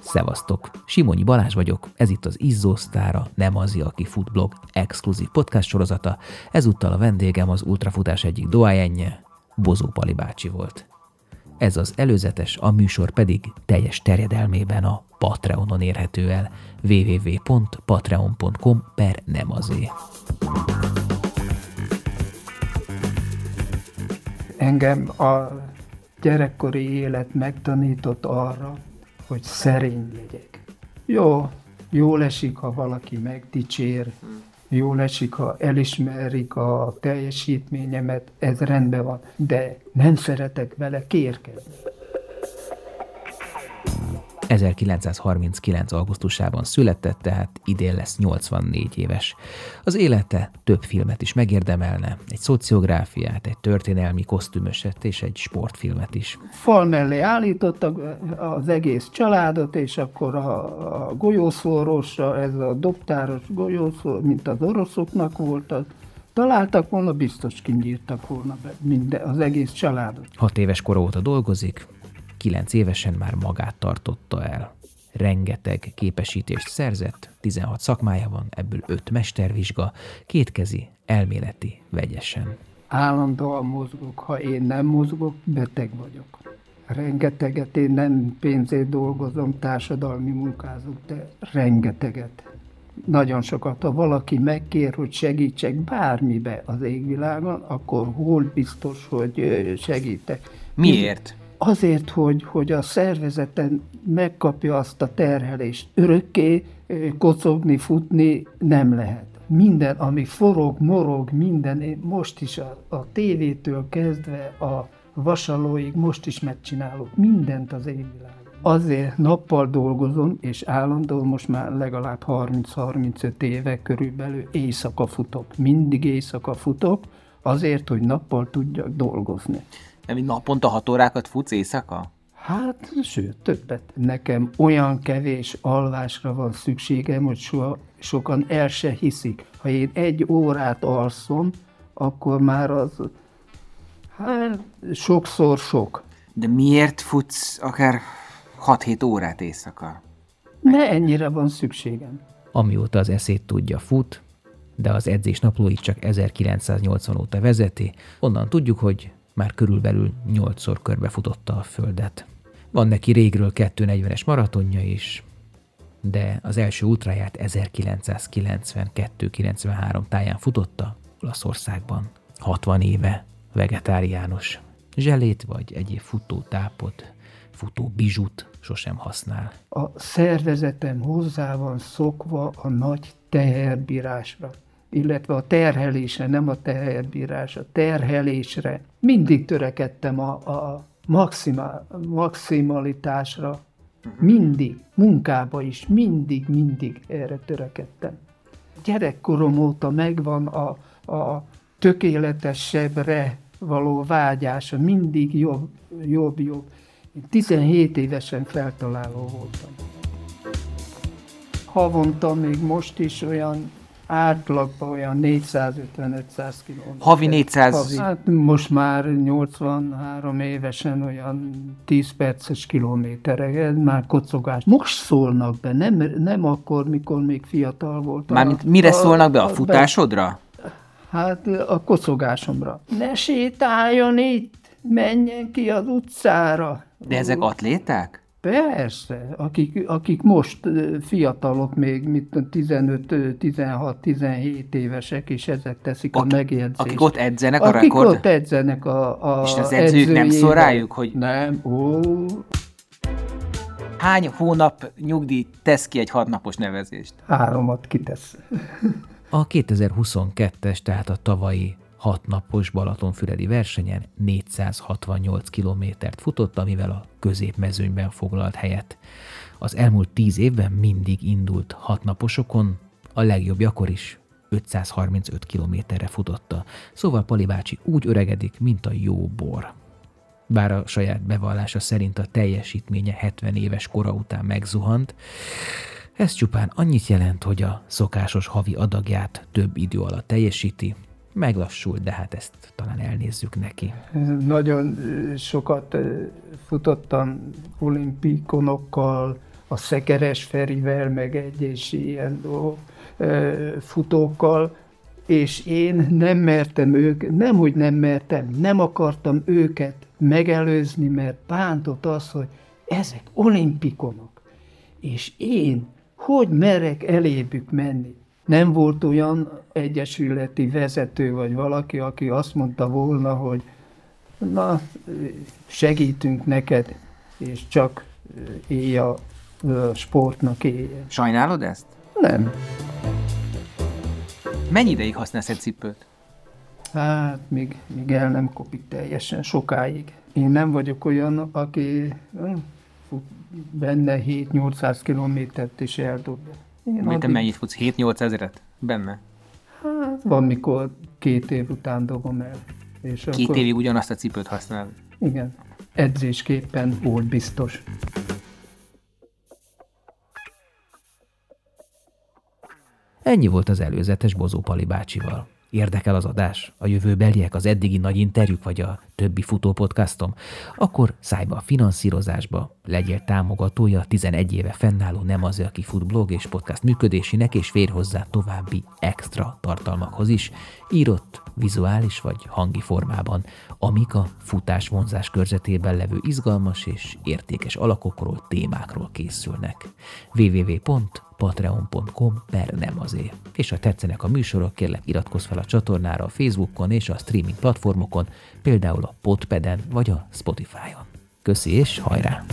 Szevasztok! Simonyi Balázs vagyok, ez itt az Izzósztára, nem az, aki futblog exkluzív podcast sorozata. Ezúttal a vendégem az ultrafutás egyik doájenje, Bozó Pali bácsi volt. Ez az előzetes, a műsor pedig teljes terjedelmében a Patreonon érhető el www.patreon.com per nem. Engem a gyerekkori élet megtanított arra, hogy szerény legyek. Jó, jól esik, ha valaki megdicsér, jól esik, ha elismerik a teljesítményemet, ez rendben van, de nem szeretek vele kérkedni. 1939. augusztusában született, tehát idén lesz 84 éves. Az élete több filmet is megérdemelne, egy szociográfiát, egy történelmi kosztümöset és egy sportfilmet is. Fal mellé állítottak az egész családot, és akkor a, a golyószórosra, ez a dobtáros golyószór, mint az oroszoknak voltak, találtak volna, biztos kinyírtak volna be minden, az egész családot. Hat éves kor óta dolgozik, kilenc évesen már magát tartotta el. Rengeteg képesítést szerzett, 16 szakmája van, ebből 5 mestervizsga, kétkezi, elméleti, vegyesen. Állandóan mozgok, ha én nem mozgok, beteg vagyok. Rengeteget, én nem pénzét dolgozom, társadalmi munkázok, de rengeteget. Nagyon sokat. Ha valaki megkér, hogy segítsek bármibe az égvilágon, akkor hol biztos, hogy segítek. Miért? Azért, hogy, hogy a szervezeten megkapja azt a terhelést. Örökké kocogni, futni nem lehet. Minden, ami forog, morog, minden, én most is a, a tévétől kezdve a vasalóig most is megcsinálok mindent az égvilágon. Azért nappal dolgozom, és állandóan most már legalább 30-35 éve körülbelül éjszaka futok. Mindig éjszaka futok, azért, hogy nappal tudjak dolgozni. Nem, naponta hat órákat futsz éjszaka? Hát, sőt, többet. Nekem olyan kevés alvásra van szükségem, hogy soha, sokan el se hiszik. Ha én egy órát alszom, akkor már az, hát, sokszor sok. De miért futsz akár 6-7 órát éjszaka? Ne ennyire van szükségem. Amióta az eszét tudja, fut, de az edzés naplóit csak 1980 óta vezeti, onnan tudjuk, hogy már körülbelül nyolcszor körbefutotta a földet. Van neki régről 240-es maratonja is, de az első ultráját 1992-93 táján futotta Olaszországban. 60 éve, vegetáriánus. Zselét vagy egyéb futótápot, futó bizsut sosem használ. A szervezetem hozzá van szokva a nagy teherbírásra illetve a terhelésre, nem a teherbírás, a terhelésre. Mindig törekedtem a, a maximál, maximalitásra, mindig, munkába is, mindig, mindig erre törekedtem. Gyerekkorom óta megvan a, a tökéletesebbre való vágyása, mindig jobb, jobb, jobb. Én 17 évesen feltaláló voltam. Havonta még most is olyan átlagban olyan 450-500 km. Havi 400? Havi. Hát most már 83 évesen olyan 10 perces kilométerek, már kocogás. Most szólnak be, nem, nem akkor, mikor még fiatal voltam. Mármint mire a, szólnak be? A futásodra? Be, hát a kocogásomra. Ne sétáljon itt, menjen ki az utcára. De ezek atléták? Persze, akik, akik most fiatalok még, mit 15, 16, 17 évesek, és ezek teszik ott, a megjegyzést. Akik ott edzenek a akik rekord? Akik ott edzenek a, a És az edzők nem szól rájuk, hogy... Nem, ó. Hány hónap nyugdíj tesz ki egy hatnapos nevezést? Háromat kitesz. A 2022-es, tehát a tavalyi hat napos Balatonfüredi versenyen 468 kilométert futott, amivel a középmezőnyben foglalt helyet. Az elmúlt tíz évben mindig indult hatnaposokon, a legjobbjakor is 535 kilométerre futotta, szóval Pali bácsi úgy öregedik, mint a jó bor. Bár a saját bevallása szerint a teljesítménye 70 éves kora után megzuhant, ez csupán annyit jelent, hogy a szokásos havi adagját több idő alatt teljesíti, Meglassult, de hát ezt talán elnézzük neki. Nagyon sokat futottam olimpikonokkal, a Szekeres Ferivel, meg egy és ilyen futókkal, és én nem mertem ők, nem hogy nem mertem, nem akartam őket megelőzni, mert bántott az, hogy ezek olimpikonok, és én hogy merek elébük menni. Nem volt olyan egyesületi vezető vagy valaki, aki azt mondta volna, hogy na, segítünk neked, és csak élj a sportnak éljen. Sajnálod ezt? Nem. Mennyi ideig használsz egy cipőt? Hát, még, még el nem kopik teljesen sokáig. Én nem vagyok olyan, aki benne 7-800 kilométert is eldob. Én te mennyit futsz? 7-8 ezeret? Benne? Hát, van, mikor két év után dobom el. És két akkor... évig ugyanazt a cipőt használ? Igen. Edzésképpen volt biztos. Ennyi volt az előzetes Bozó Pali bácsival. Érdekel az adás? A jövőbeliek, az eddigi nagy interjúk, vagy a többi futópodcastom? Akkor szállj be a finanszírozásba, legyél támogatója a 11 éve fennálló Nem az, aki fut blog és podcast működésének, és fér hozzá további extra tartalmakhoz is, írott, vizuális vagy hangi formában, amik a futás vonzás körzetében levő izgalmas és értékes alakokról, témákról készülnek. www.patreon.com per nem azért. És ha tetszenek a műsorok, kérlek iratkozz fel a csatornára a Facebookon és a streaming platformokon, például a Podpeden vagy a Spotify-on. Köszi és hajrá!